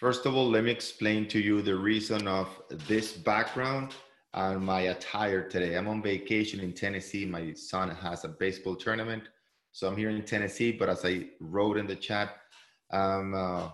First of all, let me explain to you the reason of this background and my attire today. I'm on vacation in Tennessee. My son has a baseball tournament. So I'm here in Tennessee, but as I wrote in the chat, I'm uh,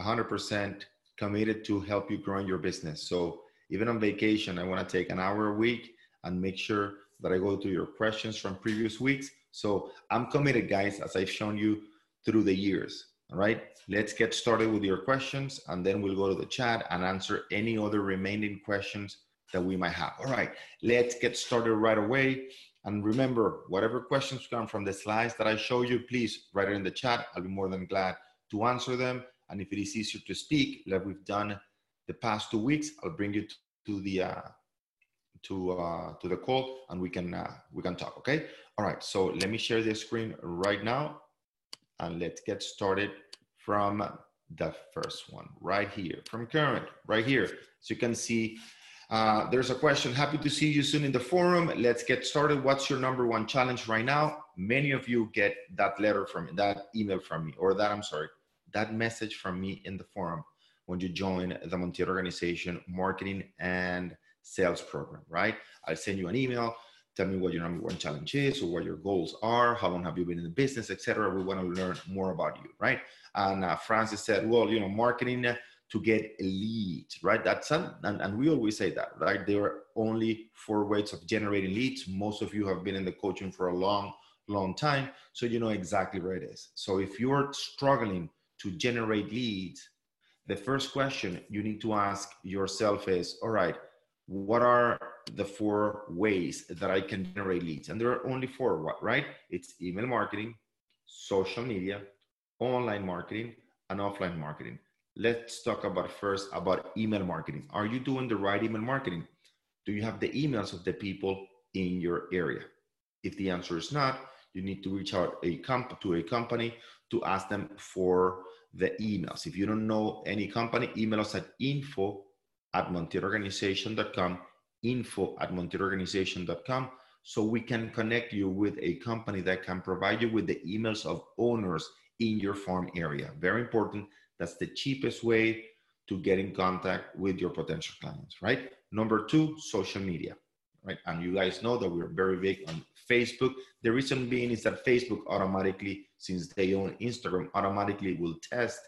100% committed to help you grow in your business. So even on vacation, I want to take an hour a week and make sure that I go through your questions from previous weeks. So I'm committed, guys, as I've shown you through the years. All right, let's get started with your questions and then we'll go to the chat and answer any other remaining questions that we might have. All right, let's get started right away. And remember, whatever questions come from the slides that I show you, please write it in the chat. I'll be more than glad to answer them. And if it is easier to speak, like we've done the past two weeks, I'll bring you to the uh, to uh, to the call and we can uh, we can talk. Okay. All right. So let me share the screen right now, and let's get started from the first one right here from current right here. So you can see uh, there's a question. Happy to see you soon in the forum. Let's get started. What's your number one challenge right now? Many of you get that letter from me, that email from me, or that I'm sorry, that message from me in the forum when you join the Montiel Organization Marketing and Sales Program, right? I'll send you an email. Tell me what your number one challenge is or what your goals are. How long have you been in the business, etc. We want to learn more about you, right? And uh, Francis said, well, you know, marketing to get leads, right? That's an, and, and we always say that, right? There are only four ways of generating leads. Most of you have been in the coaching for a long, long time, so you know exactly where it is. So if you're struggling to generate leads, the first question you need to ask yourself is, all right, what are the four ways that I can generate leads? And there are only four, right? It's email marketing, social media, online marketing, and offline marketing. Let's talk about first about email marketing. Are you doing the right email marketing? Do you have the emails of the people in your area? If the answer is not, you need to reach out a comp- to a company to ask them for the emails. If you don't know any company, email us at info at montielorganization.com, info at montielorganization.com, so we can connect you with a company that can provide you with the emails of owners in your farm area. Very important that's the cheapest way to get in contact with your potential clients, right? Number two, social media, right? And you guys know that we're very big on Facebook. The reason being is that Facebook automatically, since they own Instagram, automatically will test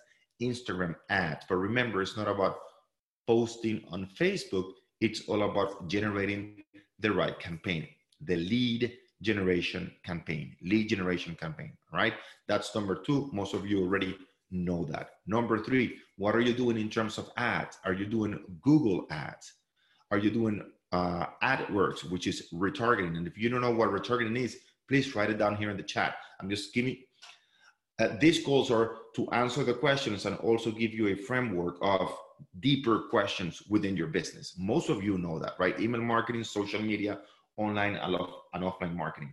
Instagram ads. But remember, it's not about posting on Facebook, it's all about generating the right campaign, the lead generation campaign, lead generation campaign, right? That's number two. Most of you already know that. Number three, what are you doing in terms of ads? Are you doing Google ads? Are you doing uh, AdWords, which is retargeting? And if you don't know what retargeting is, please write it down here in the chat. I'm just giving, uh, these calls are to answer the questions and also give you a framework of deeper questions within your business. Most of you know that, right? Email marketing, social media, online and offline marketing.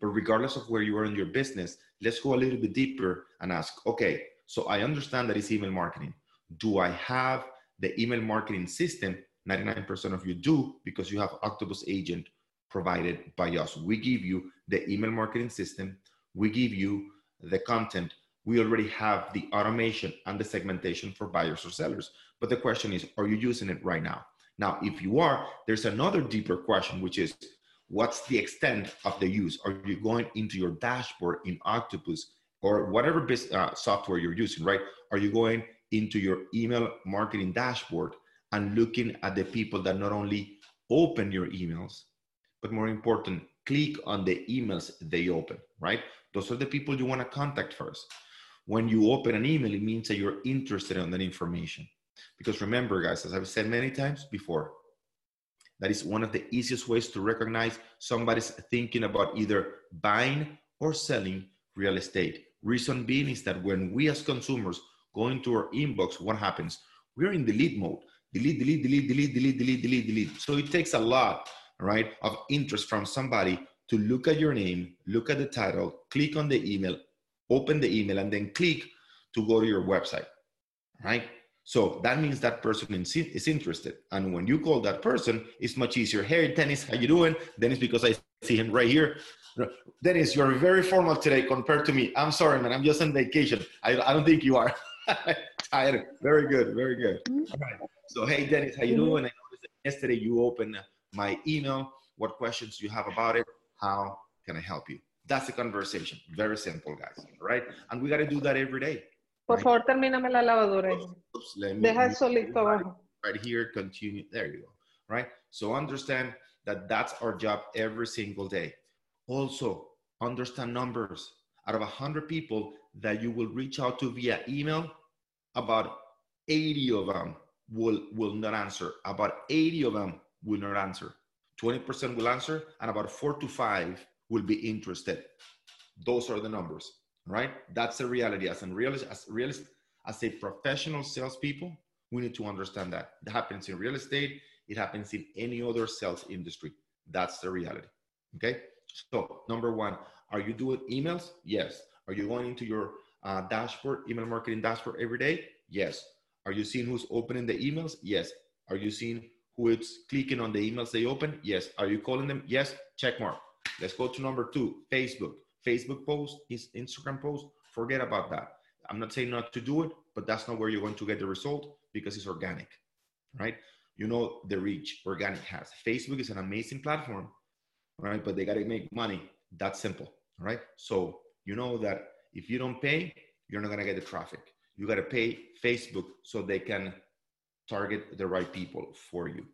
But regardless of where you are in your business, let's go a little bit deeper and ask, okay, so I understand that it's email marketing. Do I have the email marketing system? 99% of you do because you have Octopus Agent provided by us. We give you the email marketing system. We give you the content. We already have the automation and the segmentation for buyers or sellers. But the question is, are you using it right now? Now, if you are, there's another deeper question, which is, what's the extent of the use? Are you going into your dashboard in Octopus or whatever uh, software you're using, right? Are you going into your email marketing dashboard and looking at the people that not only open your emails, but more important, click on the emails they open, right? Those are the people you want to contact first. When you open an email, it means that you're interested in that information. Because remember, guys, as I've said many times before, that is one of the easiest ways to recognize somebody's thinking about either buying or selling real estate. Reason being is that when we as consumers go into our inbox, what happens? We're in delete mode. Delete, delete, delete, delete, delete, delete, delete, delete. So it takes a lot, right, of interest from somebody to look at your name, look at the title, click on the email, open the email, and then click to go to your website, right? So that means that person is interested. And when you call that person, it's much easier. Hey, Dennis, how you doing? Dennis, because I see him right here. Dennis, you're very formal today compared to me. I'm sorry, man. I'm just on vacation. I, I don't think you are. tired. Very good. Very good. All right. So, hey, Dennis, how you mm-hmm. doing? I noticed that yesterday you opened my email. What questions do you have about it? How can I help you? That's the conversation. Very simple, guys. Right? And we got to do that every day. Por right? favor, termíname la lavadora. Oops, let me, Deja solito abajo. Right here, continue. There you go. Right? So understand that that's our job every single day. Also, understand numbers. Out of 100 people that you will reach out to via email, about 80 of them will, will not answer. About 80 of them will not answer. 20% will answer, and about four to five will be interested. Those are the numbers, right? That's the reality. As a realist, as realist, as a professional salespeople, we need to understand that. It happens in real estate, it happens in any other sales industry. That's the reality. Okay. So, number one, are you doing emails? Yes. Are you going into your uh, dashboard, email marketing dashboard every day? Yes. Are you seeing who's opening the emails? Yes. Are you seeing who is clicking on the emails they open? Yes. Are you calling them? Yes. Check mark. Let's go to number two Facebook. Facebook post, is Instagram post. Forget about that. I'm not saying not to do it, but that's not where you're going to get the result because it's organic, right? You know the reach organic has. Facebook is an amazing platform, right? But they got to make money. That's simple, right? So you know that if you don't pay, you're not going to get the traffic. You got to pay Facebook so they can target the right people for you.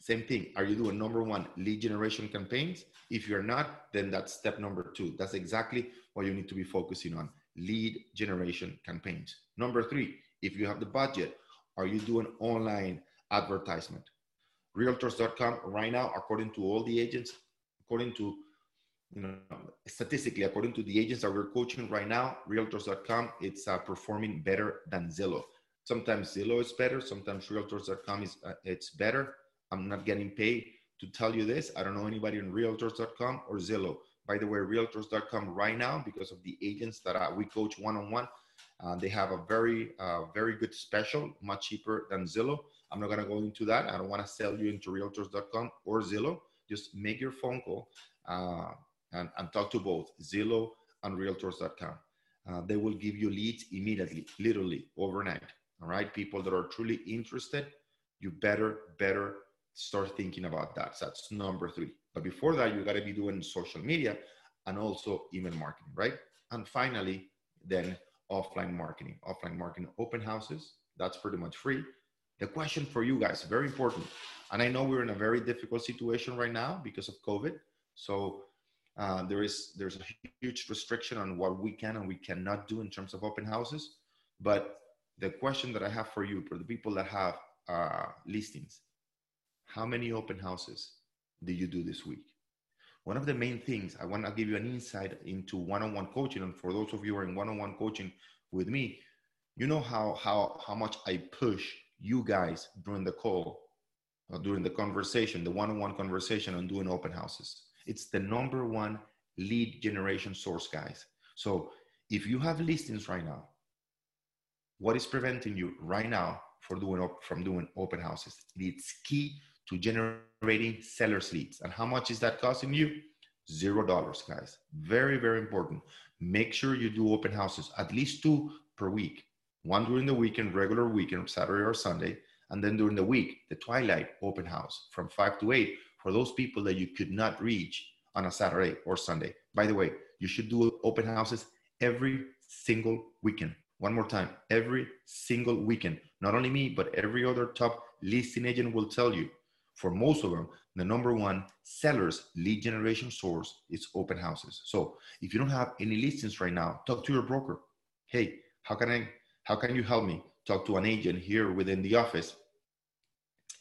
Same thing. Are you doing number one lead generation campaigns? If you're not, then that's step number two. That's exactly what you need to be focusing on lead generation campaigns. Number three, if you have the budget, are you doing online advertisement? Realtors.com right now, according to all the agents, according to you know, statistically, according to the agents that we're coaching right now, Realtors.com, it's uh, performing better than Zillow. Sometimes Zillow is better. Sometimes Realtors.com is uh, it's better. I'm not getting paid to tell you this. I don't know anybody on Realtors.com or Zillow. By the way, Realtors.com right now, because of the agents that uh, we coach one-on-one, uh, they have a very, uh, very good special, much cheaper than Zillow. I'm not gonna go into that. I don't want to sell you into Realtors.com or Zillow. Just make your phone call uh, and, and talk to both Zillow and Realtors.com. Uh, they will give you leads immediately, literally overnight. All right, people that are truly interested, you better, better start thinking about that. So that's number three. But before that, you got to be doing social media and also email marketing, right? And finally, then offline marketing. Offline marketing, open houses, that's pretty much free. The question for you guys, very important. And I know we're in a very difficult situation right now because of COVID. So uh, there is there's a huge restriction on what we can and we cannot do in terms of open houses. But the question that I have for you, for the people that have uh, listings, how many open houses did you do this week? One of the main things I want to give you an insight into one-on-one coaching, and for those of you who are in one-on-one coaching with me, you know how how how much I push you guys during the call, uh, during the conversation, the one-on-one conversation on doing open houses. It's the number one lead generation source, guys. So if you have listings right now, what is preventing you right now for doing from doing open houses? It's key to generating sellers leads. And how much is that costing you? Zero dollars, guys. Very, very important. Make sure you do open houses, at least two per week. One during the weekend, regular weekend, Saturday or Sunday, and then during the week, the twilight open house from five to eight for those people that you could not reach on a Saturday or Sunday. By the way, you should do open houses every single weekend. One more time, every single weekend. Not only me, but every other top listing agent will tell you. For most of them, the number one sellers lead generation source is open houses. So if you don't have any listings right now, talk to your broker. Hey, how can I? How can you help me? Talk to an agent here within the office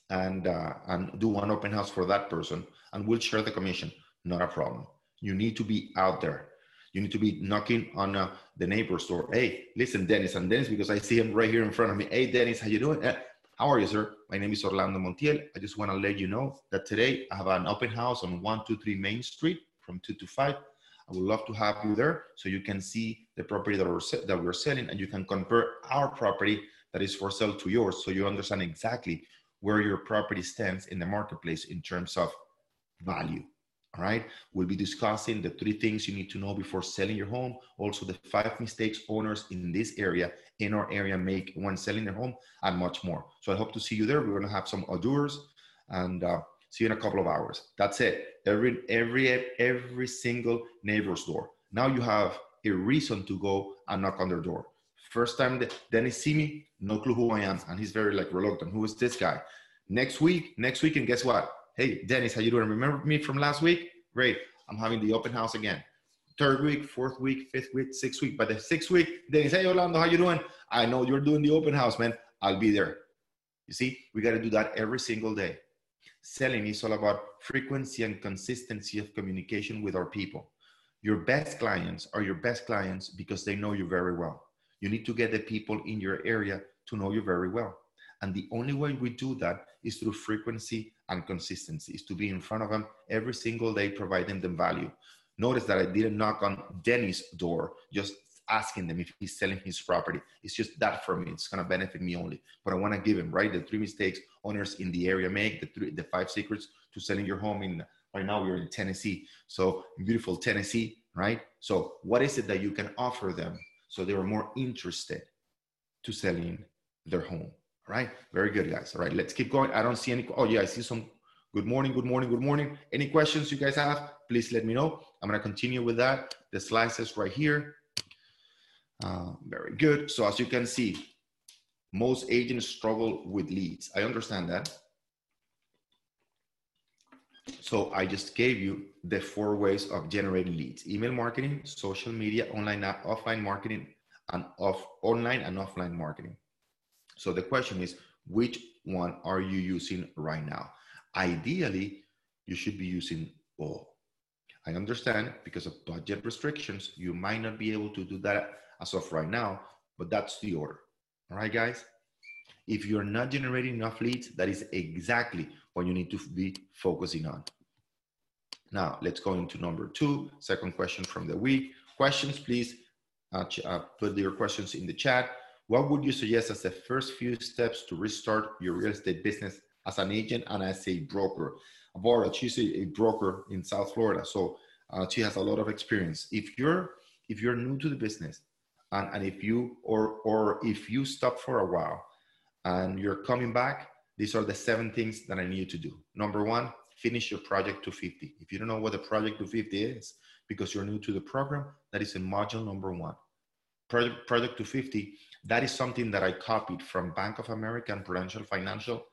and uh, and do one open house for that person and we'll share the commission not a problem you need to be out there you need to be knocking on uh, the neighbor's door hey listen dennis and dennis because i see him right here in front of me hey dennis how you doing uh, how are you sir? My name is orlando montiel. I just want to let you know that today i have an open house on 123 main street from 2 to 5 I would love to have you there so you can see the property that we're, that we're selling and you can compare our property that is for sale to yours so you understand exactly where your property stands in the marketplace in terms of value. All right. We'll be discussing the three things you need to know before selling your home. Also, the five mistakes owners in this area, in our area, make when selling their home, and much more. So I hope to see you there. We're going to have some d'oeuvres and uh, see you in a couple of hours. That's it. Every every every single neighbor's door. Now you have a reason to go and knock on their door. First time that Dennis see me, no clue who I am, and he's very like reluctant. Who is this guy? Next week, next week, and guess what? Hey, Dennis, how you doing? Remember me from last week? Great. I'm having the open house again. Third week, fourth week, fifth week, sixth week. By the sixth week, Dennis, hey, Orlando, how you doing? I know you're doing the open house, man. I'll be there. You see, we got to do that every single day. Selling is all about frequency and consistency of communication with our people. Your best clients are your best clients because they know you very well. You need to get the people in your area to know you very well. And the only way we do that is through frequency and consistency, is to be in front of them every single day, providing them value. Notice that I didn't knock on Denny's door, just asking them if he's selling his property. It's just that for me. It's gonna benefit me only. But I want to give him right the three mistakes owners in the area make, the three, the five secrets to selling your home in. Right now we're in Tennessee, so beautiful Tennessee, right? So what is it that you can offer them so they are more interested to selling their home? All right, very good, guys. All right, let's keep going. I don't see any. Oh, yeah, I see some. Good morning, good morning, good morning. Any questions you guys have, please let me know. I'm going to continue with that. The slices right here. Uh, very good. So as you can see, most agents struggle with leads. I understand that. So I just gave you the four ways of generating leads: email marketing, social media, online, offline marketing, and off online and offline marketing. So the question is, which one are you using right now? Ideally, you should be using all. I understand because of budget restrictions, you might not be able to do that as of right now, but that's the order. All right, guys? If you're not generating enough leads, that is exactly what you need to be focusing on. Now, let's go into number two, second question from the week. Questions, please uh, uh, put your questions in the chat. What would you suggest as the first few steps to restart your real estate business as an agent and as a broker? Bora, she's a, broker in South Florida, so uh, she has a lot of experience. If you're if you're new to the business, and, and if you or or if you stop for a while and you're coming back, these are the seven things that I need you to do. Number one, finish your project 250. If you don't know what the project 250 is, because you're new to the program, that is in module number one. Project, project 250 that is something that I copied from Bank of America and Prudential Financial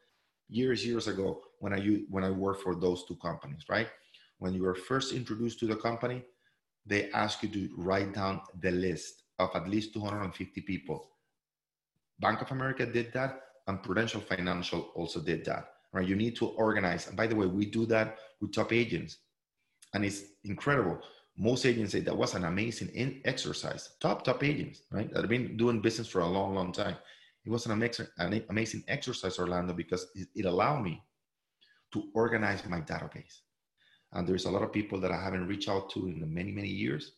years, years ago when I when I worked for those two companies, right? When you were first introduced to the company, they ask you to write down the list of at least 250 people. Bank of America did that, and Prudential Financial also did that. Right? You need to organize. And by the way, we do that with top agents, and it's incredible most agents say that was an amazing exercise. Top, top agents, right? That have been doing business for a long, long time. It was an, an amazing exercise, Orlando, because it, it allowed me to organize my database. And there's a lot of people that I haven't reached out to in many, many years.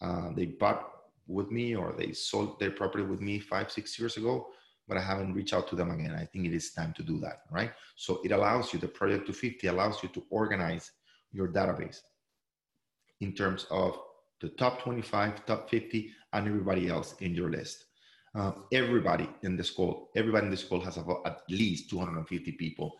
Uh, they bought with me or they sold their property with me five, six years ago, but I haven't reached out to them again. I think it is time to do that, right? So it allows you, the Project 250 allows you to organize your database in terms of the top 25, top 50, and everybody else in your list. Uh, everybody in the school, everybody in the school has about at least 250 people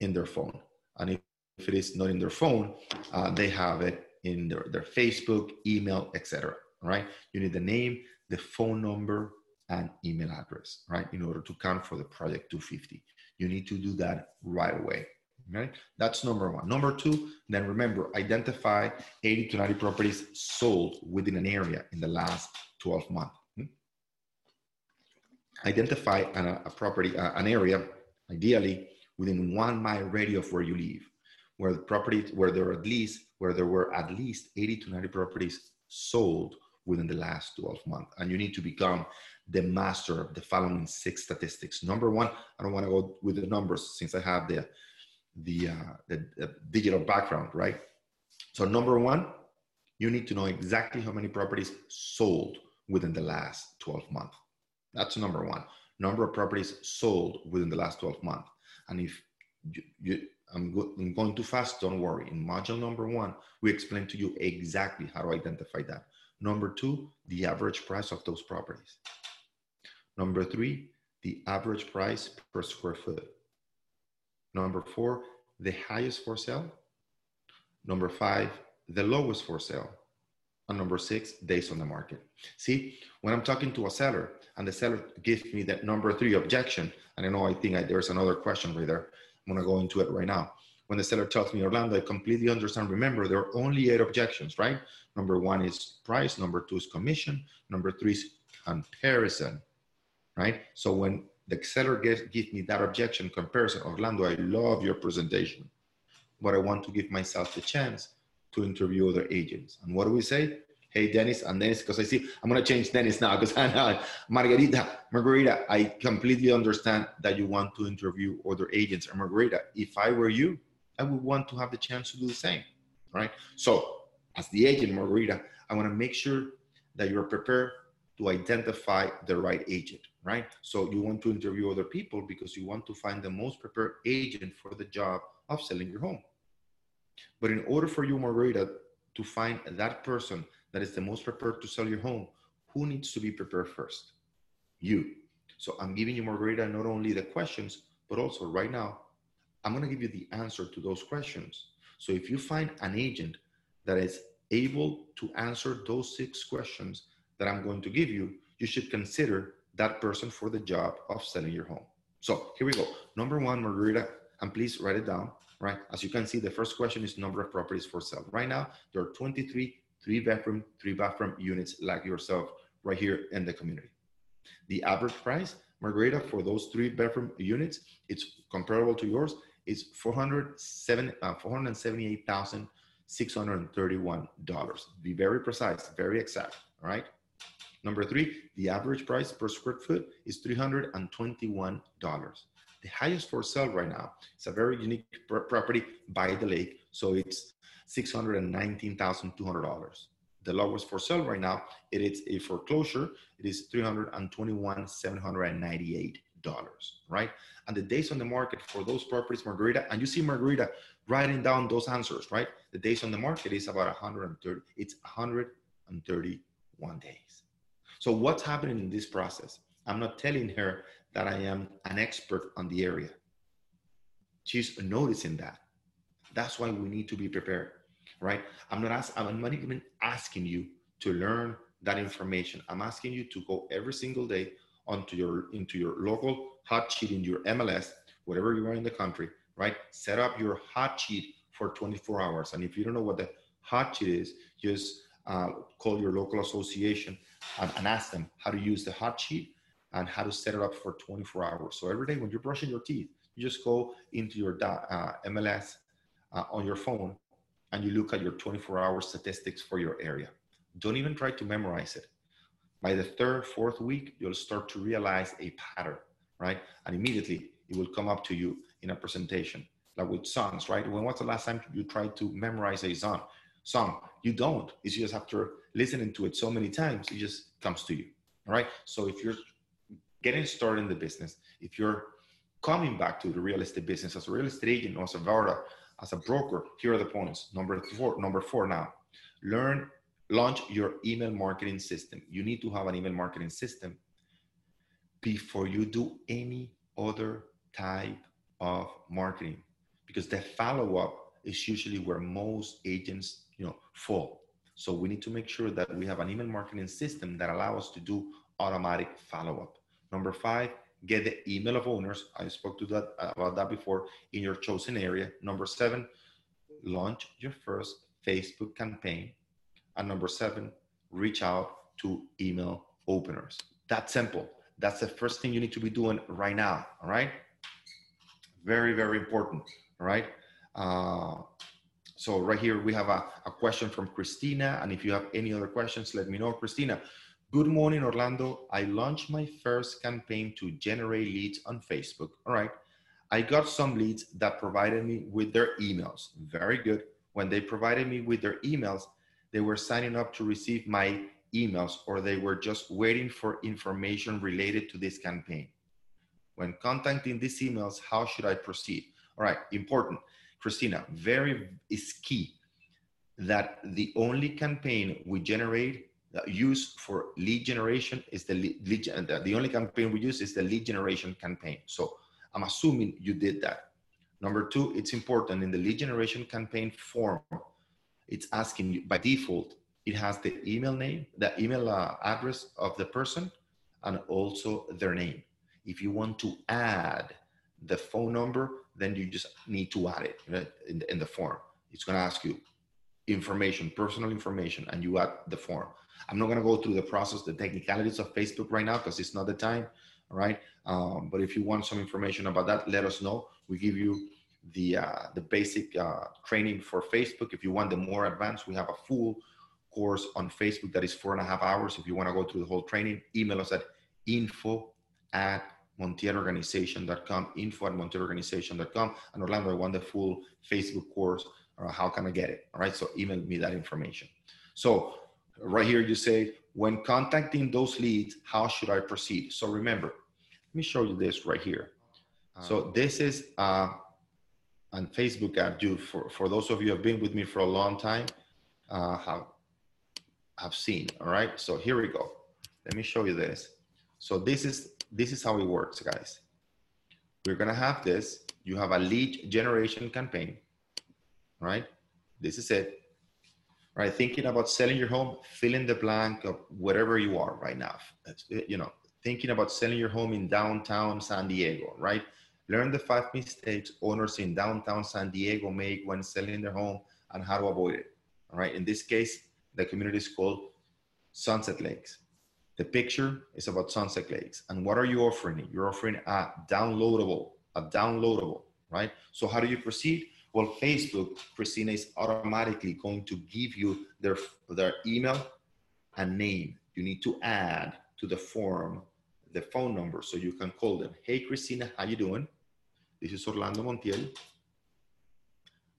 in their phone. And if, if it is not in their phone, uh, they have it in their, their Facebook, email, etc. Right? You need the name, the phone number, and email address, right? In order to count for the project 250. You need to do that right away. Okay, that's number one. Number two, then remember, identify 80 to 90 properties sold within an area in the last 12 months. Hmm? Identify an, a property, uh, an area, ideally within one mile radius of where you live, where the property, where there are at least, where there were at least 80 to 90 properties sold within the last 12 months. And you need to become the master of the following six statistics. Number one, I don't want to go with the numbers since I have the the, uh, the, the digital background, right? So number one, you need to know exactly how many properties sold within the last 12 months. That's number one. Number of properties sold within the last 12 months. And if you, you I'm, go- I'm going too fast. Don't worry. In module number one, we explain to you exactly how to identify that. Number two, the average price of those properties. Number three, the average price per square foot. Number four, the highest for sale. Number five, the lowest for sale. And number six, days on the market. See, when I'm talking to a seller and the seller gives me that number three objection, and I know I think I, there's another question right there. I'm gonna go into it right now. When the seller tells me, Orlando, I completely understand. Remember, there are only eight objections, right? Number one is price. Number two is commission. Number three is comparison, right? So when the seller gives, gives me that objection comparison, Orlando, I love your presentation, but I want to give myself the chance to interview other agents. And what do we say? Hey, Dennis, and Dennis, because I see, I'm going to change Dennis now because I know Margarita, Margarita, I completely understand that you want to interview other agents. And Margarita, if I were you, I would want to have the chance to do the same, right? So, as the agent, Margarita, I want to make sure that you're prepared to identify the right agent, right? So, you want to interview other people because you want to find the most prepared agent for the job of selling your home. But in order for you, Margarita, to find that person that is the most prepared to sell your home, who needs to be prepared first? You. So I'm giving you, Margarita, not only the questions, but also right now, I'm going to give you the answer to those questions. So if you find an agent that is able to answer those six questions that I'm going to give you, you should consider that person for the job of selling your home. So here we go. Number one, Margarita, and please write it down, right? As you can see, the first question is number of properties for sale. Right now, there are 23 three bedroom, three bathroom units like yourself right here in the community. The average price, Margarita, for those three bedroom units, it's comparable to yours, is 407, uh, $478,631. Be very precise, very exact, all right? Number three, the average price per square foot is $321. The highest for sale right now, it's a very unique property by the lake. So it's $619,200. The lowest for sale right now, it is a foreclosure. It is $321,798, right? And the days on the market for those properties, Margarita, and you see Margarita writing down those answers, right? The days on the market is about 130, it's 131 days. So what's happening in this process? I'm not telling her that I am an expert on the area. She's noticing that. That's why we need to be prepared right? I'm not asking, I'm not even asking you to learn that information. I'm asking you to go every single day onto your into your local hot sheet in your MLS, whatever you are in the country, right? Set up your hot sheet for 24 hours. And if you don't know what the hot sheet is, just uh, call your local association and, and ask them how to use the hot sheet and how to set it up for 24 hours. So every day when you're brushing your teeth, you just go into your uh, MLS uh, on your phone and you look at your 24 hour statistics for your area. Don't even try to memorize it. By the third, fourth week, you'll start to realize a pattern, right? And immediately it will come up to you in a presentation, like with songs, right? When was the last time you tried to memorize a song? Song, you don't. It's just after listening to it so many times, it just comes to you. All right. So if you're getting started in the business, if you're coming back to the real estate business as a real estate agent or as a as a broker, here are the points. Number four, number four now, learn, launch your email marketing system. You need to have an email marketing system before you do any other type of marketing because the follow-up is usually where most agents you know fall so we need to make sure that we have an email marketing system that allows us to do automatic follow-up number five get the email of owners. I spoke to that about that before in your chosen area. Number seven, launch your first Facebook campaign. And number seven, reach out to email openers. That's simple. That's the first thing you need to be doing right now. All right. Very, very important. All right. Uh, so right here we have a, a question from Christina. And if you have any other questions, let me know. Christina, Good morning, Orlando. I launched my first campaign to generate leads on Facebook. All right. I got some leads that provided me with their emails. Very good. When they provided me with their emails, they were signing up to receive my emails or they were just waiting for information related to this campaign. When contacting these emails, how should I proceed? All right, important. Christina, very is key that the only campaign we generate uh, use for lead generation is the lead, lead the, only campaign we use is the lead generation campaign. So I'm assuming you did that. Number two, it's important in the lead generation campaign form. It's asking you by default, it has the email name, the email uh, address of the person, and also their name. If you want to add the phone number, then you just need to add it right, in, the, in the form. It's going to ask you information, personal information, and you add the form. I'm not going to go through the process, the technicalities of Facebook right now because it's not the time. All right. Um, but if you want some information about that, let us know. We give you the uh, the basic uh, training for Facebook. If you want the more advanced, we have a full course on Facebook that is four and a half hours. If you want to go through the whole training, email us at info at montielorganization.com, info at montielorganization.com. And Orlando, I want the full Facebook course. Or how can I get it? All right. So email me that information. So right here, you say, when contacting those leads, how should I proceed? So remember, let me show you this right here. So um, this is uh, on Facebook ad. You for, for those of you who have been with me for a long time, uh, have have seen. All right. So here we go. Let me show you this. So this is this is how it works, guys. We're gonna have this. You have a lead generation campaign, right? This is it. Right, thinking about selling your home, fill in the blank of whatever you are right now. You know, thinking about selling your home in downtown San Diego, right? Learn the five mistakes owners in downtown San Diego make when selling their home and how to avoid it. All right. In this case, the community is called Sunset Lakes. The picture is about Sunset Lakes. And what are you offering? You're offering a downloadable, a downloadable, right? So how do you proceed? Well, Facebook, Christina, is automatically going to give you their, their email and name. You need to add to the form the phone number so you can call them. Hey, Christina, how you doing? This is Orlando Montiel.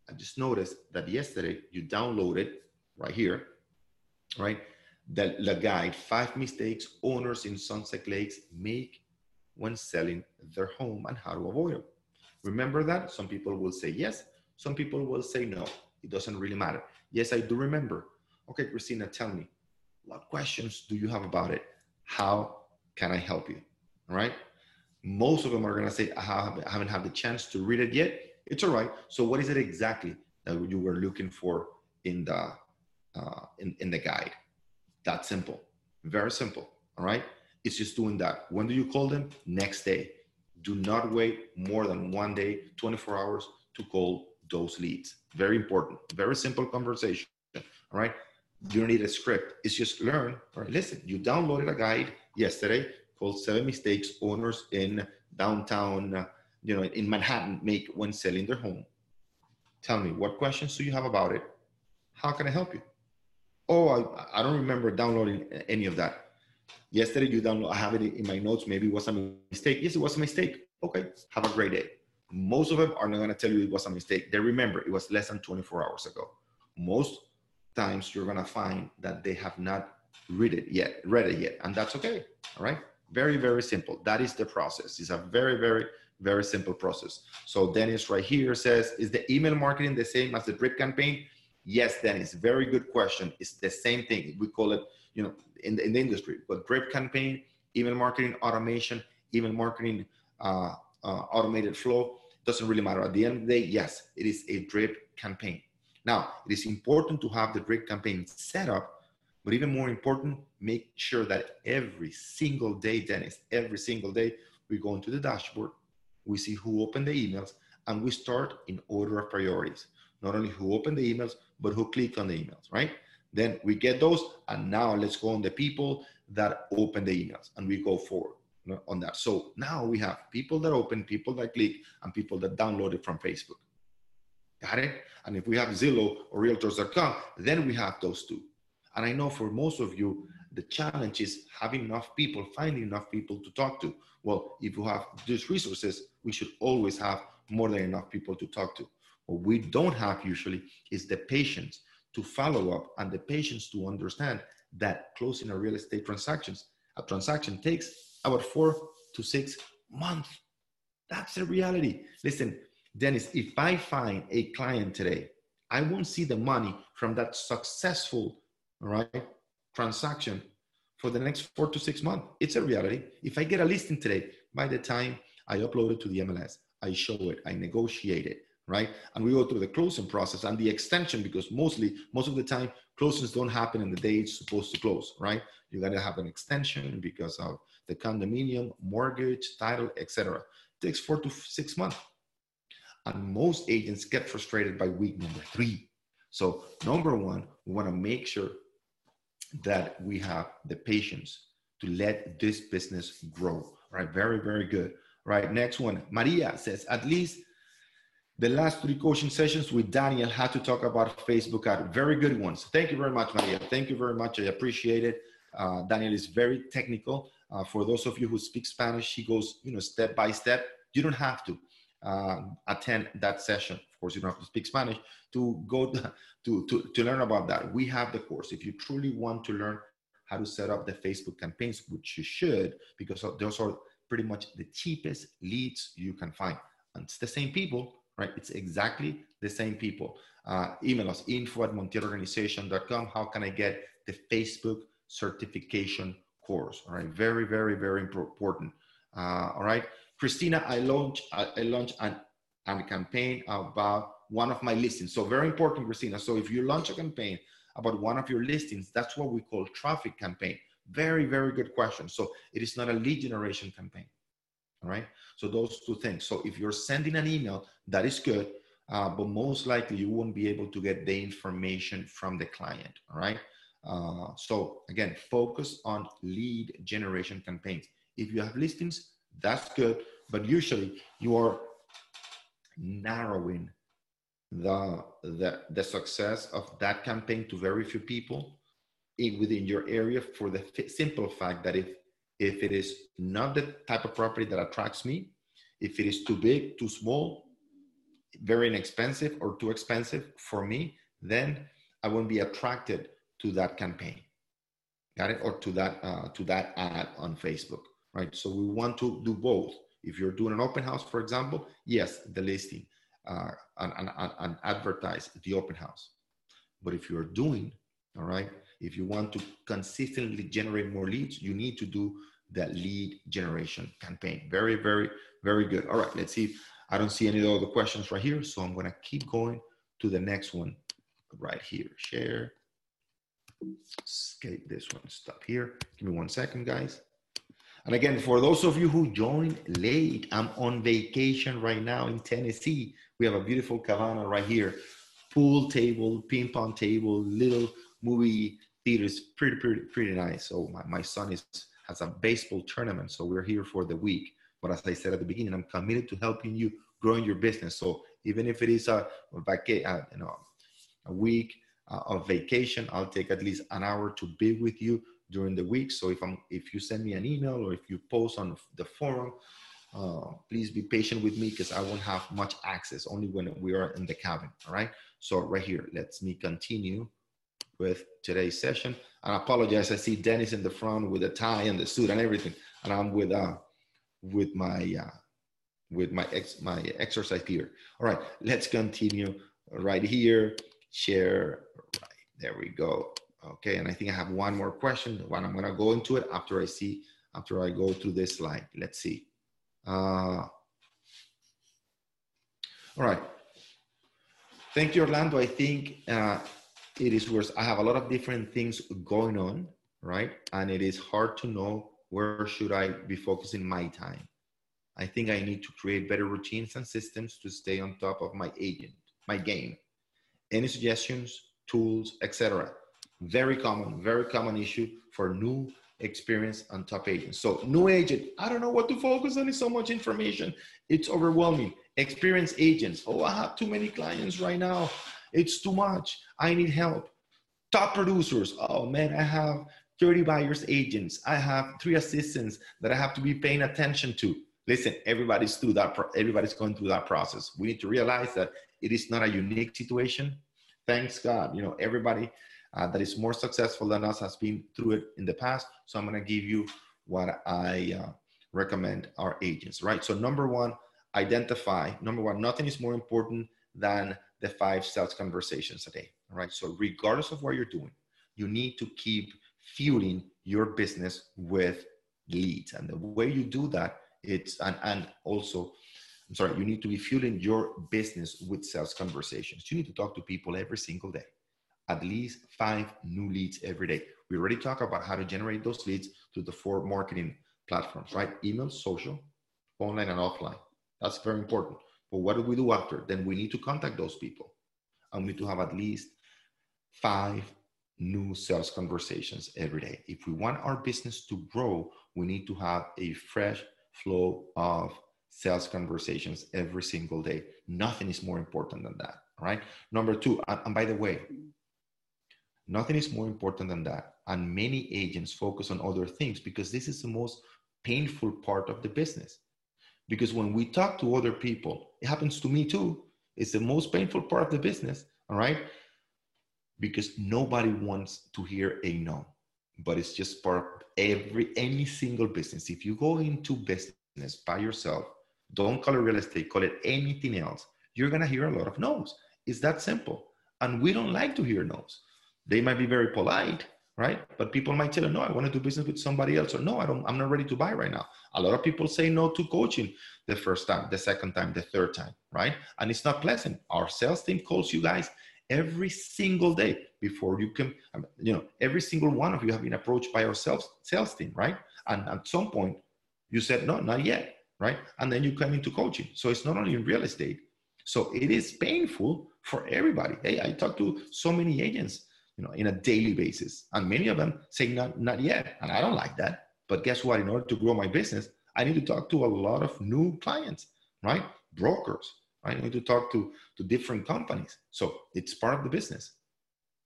I just noticed that yesterday you downloaded right here, right? The, the guide, five mistakes owners in Sunset Lakes make when selling their home and how to avoid them. Remember that? Some people will say yes. Some people will say no. It doesn't really matter. Yes, I do remember. Okay, Christina, tell me, what questions do you have about it? How can I help you? All right. Most of them are going to say, I, haven't had the chance to read it yet. It's all right. So, what is it exactly that you were looking for in the uh, in, in the guide? That simple, very simple. All right. It's just doing that. When do you call them? Next day. Do not wait more than one day, 24 hours to call those leads. Very important. Very simple conversation. All right. You don't need a script. It's just learn. All right. Listen, you downloaded a guide yesterday called Seven Mistakes Owners in Downtown, you know, in Manhattan make when selling their home. Tell me, what questions do you have about it? How can I help you? Oh, I, I don't remember downloading any of that. Yesterday you download, I have it in my notes. Maybe it was a mistake. Yes, it was a mistake. Okay, have a great day. Most of them are not going to tell you it was a mistake. They remember it was less than 24 hours ago. Most times you're going to find that they have not read it yet, read it yet, and that's okay. All right. Very, very simple. That is the process. It's a very, very, very simple process. So Dennis right here says, is the email marketing the same as the drip campaign? Yes, Dennis, very good question. It's the same thing. We call it, you know, in the, in the industry, but drip campaign, email marketing, automation, email marketing, uh, uh, automated flow, doesn't really matter. At the end of the day, yes, it is a drip campaign. Now, it is important to have the drip campaign set up but even more important, make sure that every single day, Dennis, every single day, we go into the dashboard, we see who opened the emails, and we start in order of priorities. Not only who opened the emails, but who clicked on the emails, right? Then we get those, and now let's go on the people that open the emails, and we go forward on that. So now we have people that open, people that click, and people that download it from Facebook. Got it? And if we have Zillow or Realtors.com, then we have those two. And I know for most of you, the challenge is having enough people, finding enough people to talk to. Well, if you have these resources, we should always have more than enough people to talk to. What we don't have usually is the patience to follow up and the patience to understand that closing a real estate transactions, a transaction takes about four to six months. That's the reality. Listen, Dennis, if I find a client today, I won't see the money from that successful, right, transaction for the next four to six months. It's a reality. If I get a listing today, by the time I upload it to the MLS, I show it, I negotiate it, right? And we go through the closing process and the extension because mostly, most of the time, closings don't happen in the day it's supposed to close, right? You got to have an extension because of the condominium, mortgage, title, etc. Takes four to six months. And most agents get frustrated by week number three. So, number one, we want to make sure that we have the patience to let this business grow. Right? Very, very good. Right. Next one. Maria says, at least the last three coaching sessions with Daniel had to talk about Facebook ad. Very good ones. Thank you very much, Maria. Thank you very much. I appreciate it. Uh, Daniel is very technical. Uh, for those of you who speak Spanish, he goes, you know, step by step. You don't have to uh, attend that session. Of course, you don't have to speak Spanish to go to, to, to learn about that. We have the course. If you truly want to learn how to set up the Facebook campaigns, which you should, because those are pretty much the cheapest leads you can find. And it's the same people, right? It's exactly the same people. Uh, email us info at montielorganization.com. How can I get the Facebook certification course? All right, very, very, very important. Uh, all right, Christina, I launched I, I launched an, an campaign about one of my listings. So very important, Christina. So if you launch a campaign about one of your listings, that's what we call traffic campaign. Very, very good question. So it is not a lead generation campaign. All right. So those two things. So if you're sending an email, that is good, uh, but most likely you won't be able to get the information from the client. All right. Uh, so again, focus on lead generation campaigns. If you have listings, that's good, but usually you are narrowing the, the, the success of that campaign to very few people in, within your area for the simple fact that if, if it is not the type of property that attracts me, if it is too big, too small, very inexpensive or too expensive for me, then I won't be attracted to that campaign. Got it? Or to that uh, to that ad on Facebook, right? So we want to do both. If you're doing an open house, for example, yes, the listing uh, and, and, and advertise the open house. But if you're doing, all right, if you want to consistently generate more leads, you need to do that lead generation campaign. Very, very, very good. All right, let's see. I don't see any other questions right here, so I'm gonna keep going to the next one right here. Share. Escape this one. Stop here. Give me one second, guys. And again, for those of you who joined late, I'm on vacation right now in Tennessee. We have a beautiful cabana right here, pool table, ping pong table, little movie theaters, pretty, pretty, pretty nice. So my, my son is has a baseball tournament, so we're here for the week. But as I said at the beginning, I'm committed to helping you growing your business. So even if it is a, vaca- uh, you know, a week uh, of vacation, I'll take at least an hour to be with you during the week. So if I'm if you send me an email or if you post on the forum, uh, please be patient with me because I won't have much access only when we are in the cabin. All right. So right here, let's me continue with today's session. And I apologize. I see Dennis in the front with a tie and the suit and everything, and I'm with uh with my uh, with my ex my exercise gear. All right. Let's continue right here. Share. Right there we go. Okay, and I think I have one more question. One I'm gonna go into it after I see, after I go through this slide. Let's see. Uh, all right. Thank you, Orlando. I think uh, it is worse. I have a lot of different things going on, right? And it is hard to know where should I be focusing my time. I think I need to create better routines and systems to stay on top of my agent, my game. Any suggestions, tools, etc very common, very common issue for new experience and top agents. So new agent, I don't know what to focus on. It's so much information. It's overwhelming. Experienced agents, oh, I have too many clients right now. It's too much. I need help. Top producers, oh man, I have 30 buyers agents. I have three assistants that I have to be paying attention to. Listen, everybody's through that. Pro- Everybody's going through that process. We need to realize that it is not a unique situation. Thanks God, you know everybody uh, that is more successful than us has been through it in the past. So I'm going to give you what I uh, recommend our agents, right? So number one, identify number one, nothing is more important than the five sales conversations a day. Right. So, regardless of what you're doing, you need to keep fueling your business with leads. And the way you do that, it's and, and also, I'm sorry, you need to be fueling your business with sales conversations. You need to talk to people every single day, at least five new leads every day. We already talked about how to generate those leads through the four marketing platforms, right? Email, social, online, and offline. That's very important. But what do we do after? Then we need to contact those people. And we need to have at least five new sales conversations every day. If we want our business to grow, we need to have a fresh flow of sales conversations every single day. Nothing is more important than that. Right. Number two, and by the way, nothing is more important than that. And many agents focus on other things because this is the most painful part of the business. Because when we talk to other people, it happens to me too. It's the most painful part of the business. All right? Because nobody wants to hear a no. But it's just part of every any single business. If you go into business by yourself don't call it real estate call it anything else you're going to hear a lot of no's. It's that simple. And we don't like to hear no's. They might be very polite right but people might tell you no i want to do business with somebody else or no i don't i'm not ready to buy right now a lot of people say no to coaching the first time the second time the third time right and it's not pleasant our sales team calls you guys every single day before you can, you know, every single one of you have been approached by our sales, sales team, right? And at some point you said, no, not yet, right? And then you come into coaching. So it's not only in real estate. So it is painful for everybody. Hey, I talk to so many agents, you know, in a daily basis, and many of them say not, not yet. And I don't like that. But guess what? In order to grow my business, I need to talk to a lot of new clients, right? Brokers? I need to talk to, to different companies. So it's part of the business,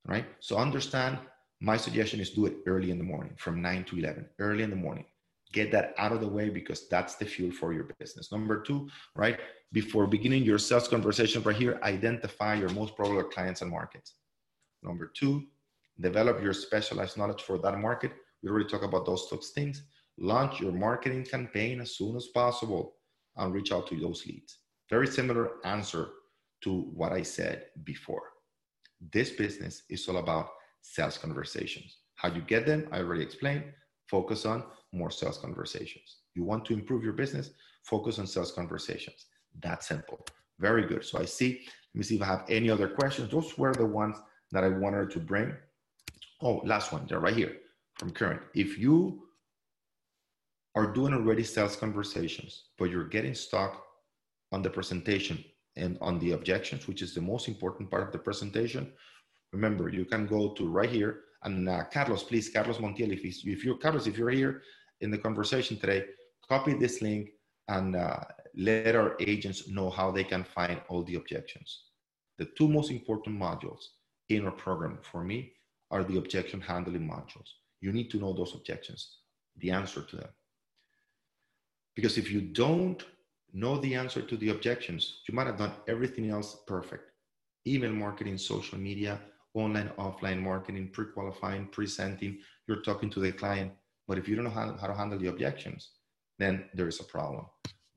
right? So understand my suggestion is do it early in the morning from 9 to 11, early in the morning. Get that out of the way because that's the fuel for your business. Number two, right? Before beginning your sales conversation right here, identify your most popular clients and markets. Number two, develop your specialized knowledge for that market. We already talked about those things. Launch your marketing campaign as soon as possible and reach out to those leads. Very similar answer to what I said before. This business is all about sales conversations. How you get them, I already explained. Focus on more sales conversations. You want to improve your business, focus on sales conversations. That simple. Very good. So I see, let me see if I have any other questions. Those were the ones that I wanted to bring. Oh, last one, they're right here from current. If you are doing already sales conversations, but you're getting stuck on the presentation and on the objections, which is the most important part of the presentation. Remember, you can go to right here and uh, Carlos, please, Carlos Montiel, if, if you're Carlos, if you're here in the conversation today, copy this link and uh, let our agents know how they can find all the objections. The two most important modules in our program for me are the objection handling modules. You need to know those objections, the answer to them. Because if you don't know the answer to the objections. You might have done everything else perfect email marketing, social media, online, offline marketing, pre qualifying, presenting. You're talking to the client. But if you don't know how, how to handle the objections, then there is a problem.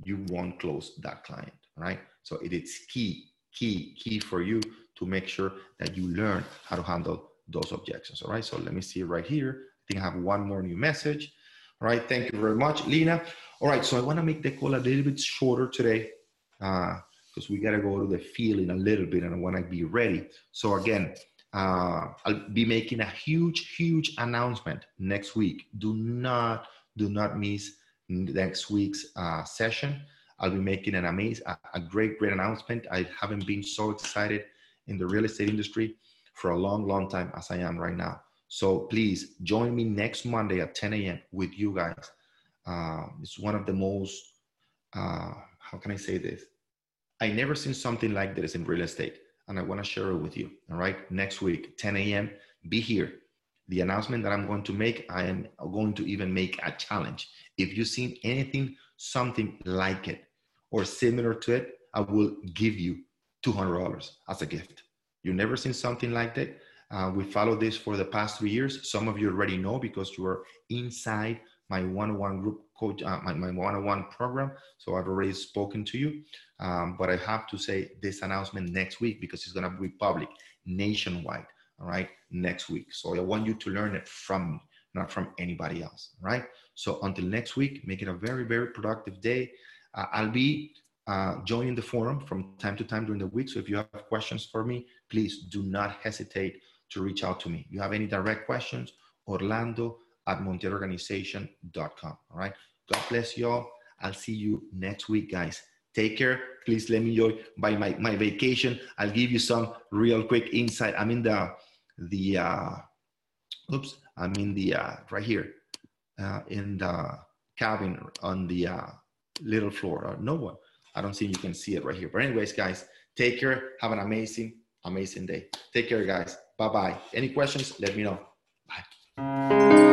You won't close that client, right? So it is key, key, key for you to make sure that you learn how to handle those objections. All right. So let me see right here. I think I have one more new message. All right. Thank you very much, Lena. All right, so I want to make the call a little bit shorter today because uh, we got to go to the field in a little bit and I want to be ready. So again, uh, I'll be making a huge, huge announcement next week. Do not, do not miss next week's uh, session. I'll be making an amazing, a, great, great announcement. I haven't been so excited in the real estate industry for a long, long time as I am right now. So please join me next Monday at 10 a.m. with you guys uh, it's one of the most, uh, how can I say this? I never seen something like this in real estate, and I want to share it with you. All right, next week, 10 a.m. Be here. The announcement that I'm going to make, I am going to even make a challenge. If you've seen anything, something like it, or similar to it, I will give you $200 as a gift. You've never seen something like that. Uh, we followed this for the past three years. Some of you already know because you are inside my one-on-one group coach, uh, my, my one-on-one program. So I've already spoken to you. Um, but I have to say this announcement next week because it's going to be public nationwide. All right, next week. So I want you to learn it from me, not from anybody else. Right. So until next week, make it a very, very productive day. Uh, I'll be uh, joining the forum from time to time during the week. So if you have questions for me, please do not hesitate to reach out to me. You have any direct questions, Orlando at montielorganization.com. All right. God bless you all. I'll see you next week, guys. Take care. Please let me enjoy by my, my vacation. I'll give you some real quick insight. I'm in the the uh oops, I'm in the uh right here uh in the cabin on the uh little floor. Uh, no one. I don't think you can see it right here. But anyways, guys, take care. Have an amazing, amazing day. Take care, guys. Bye bye. Any questions? Let me know. Bye.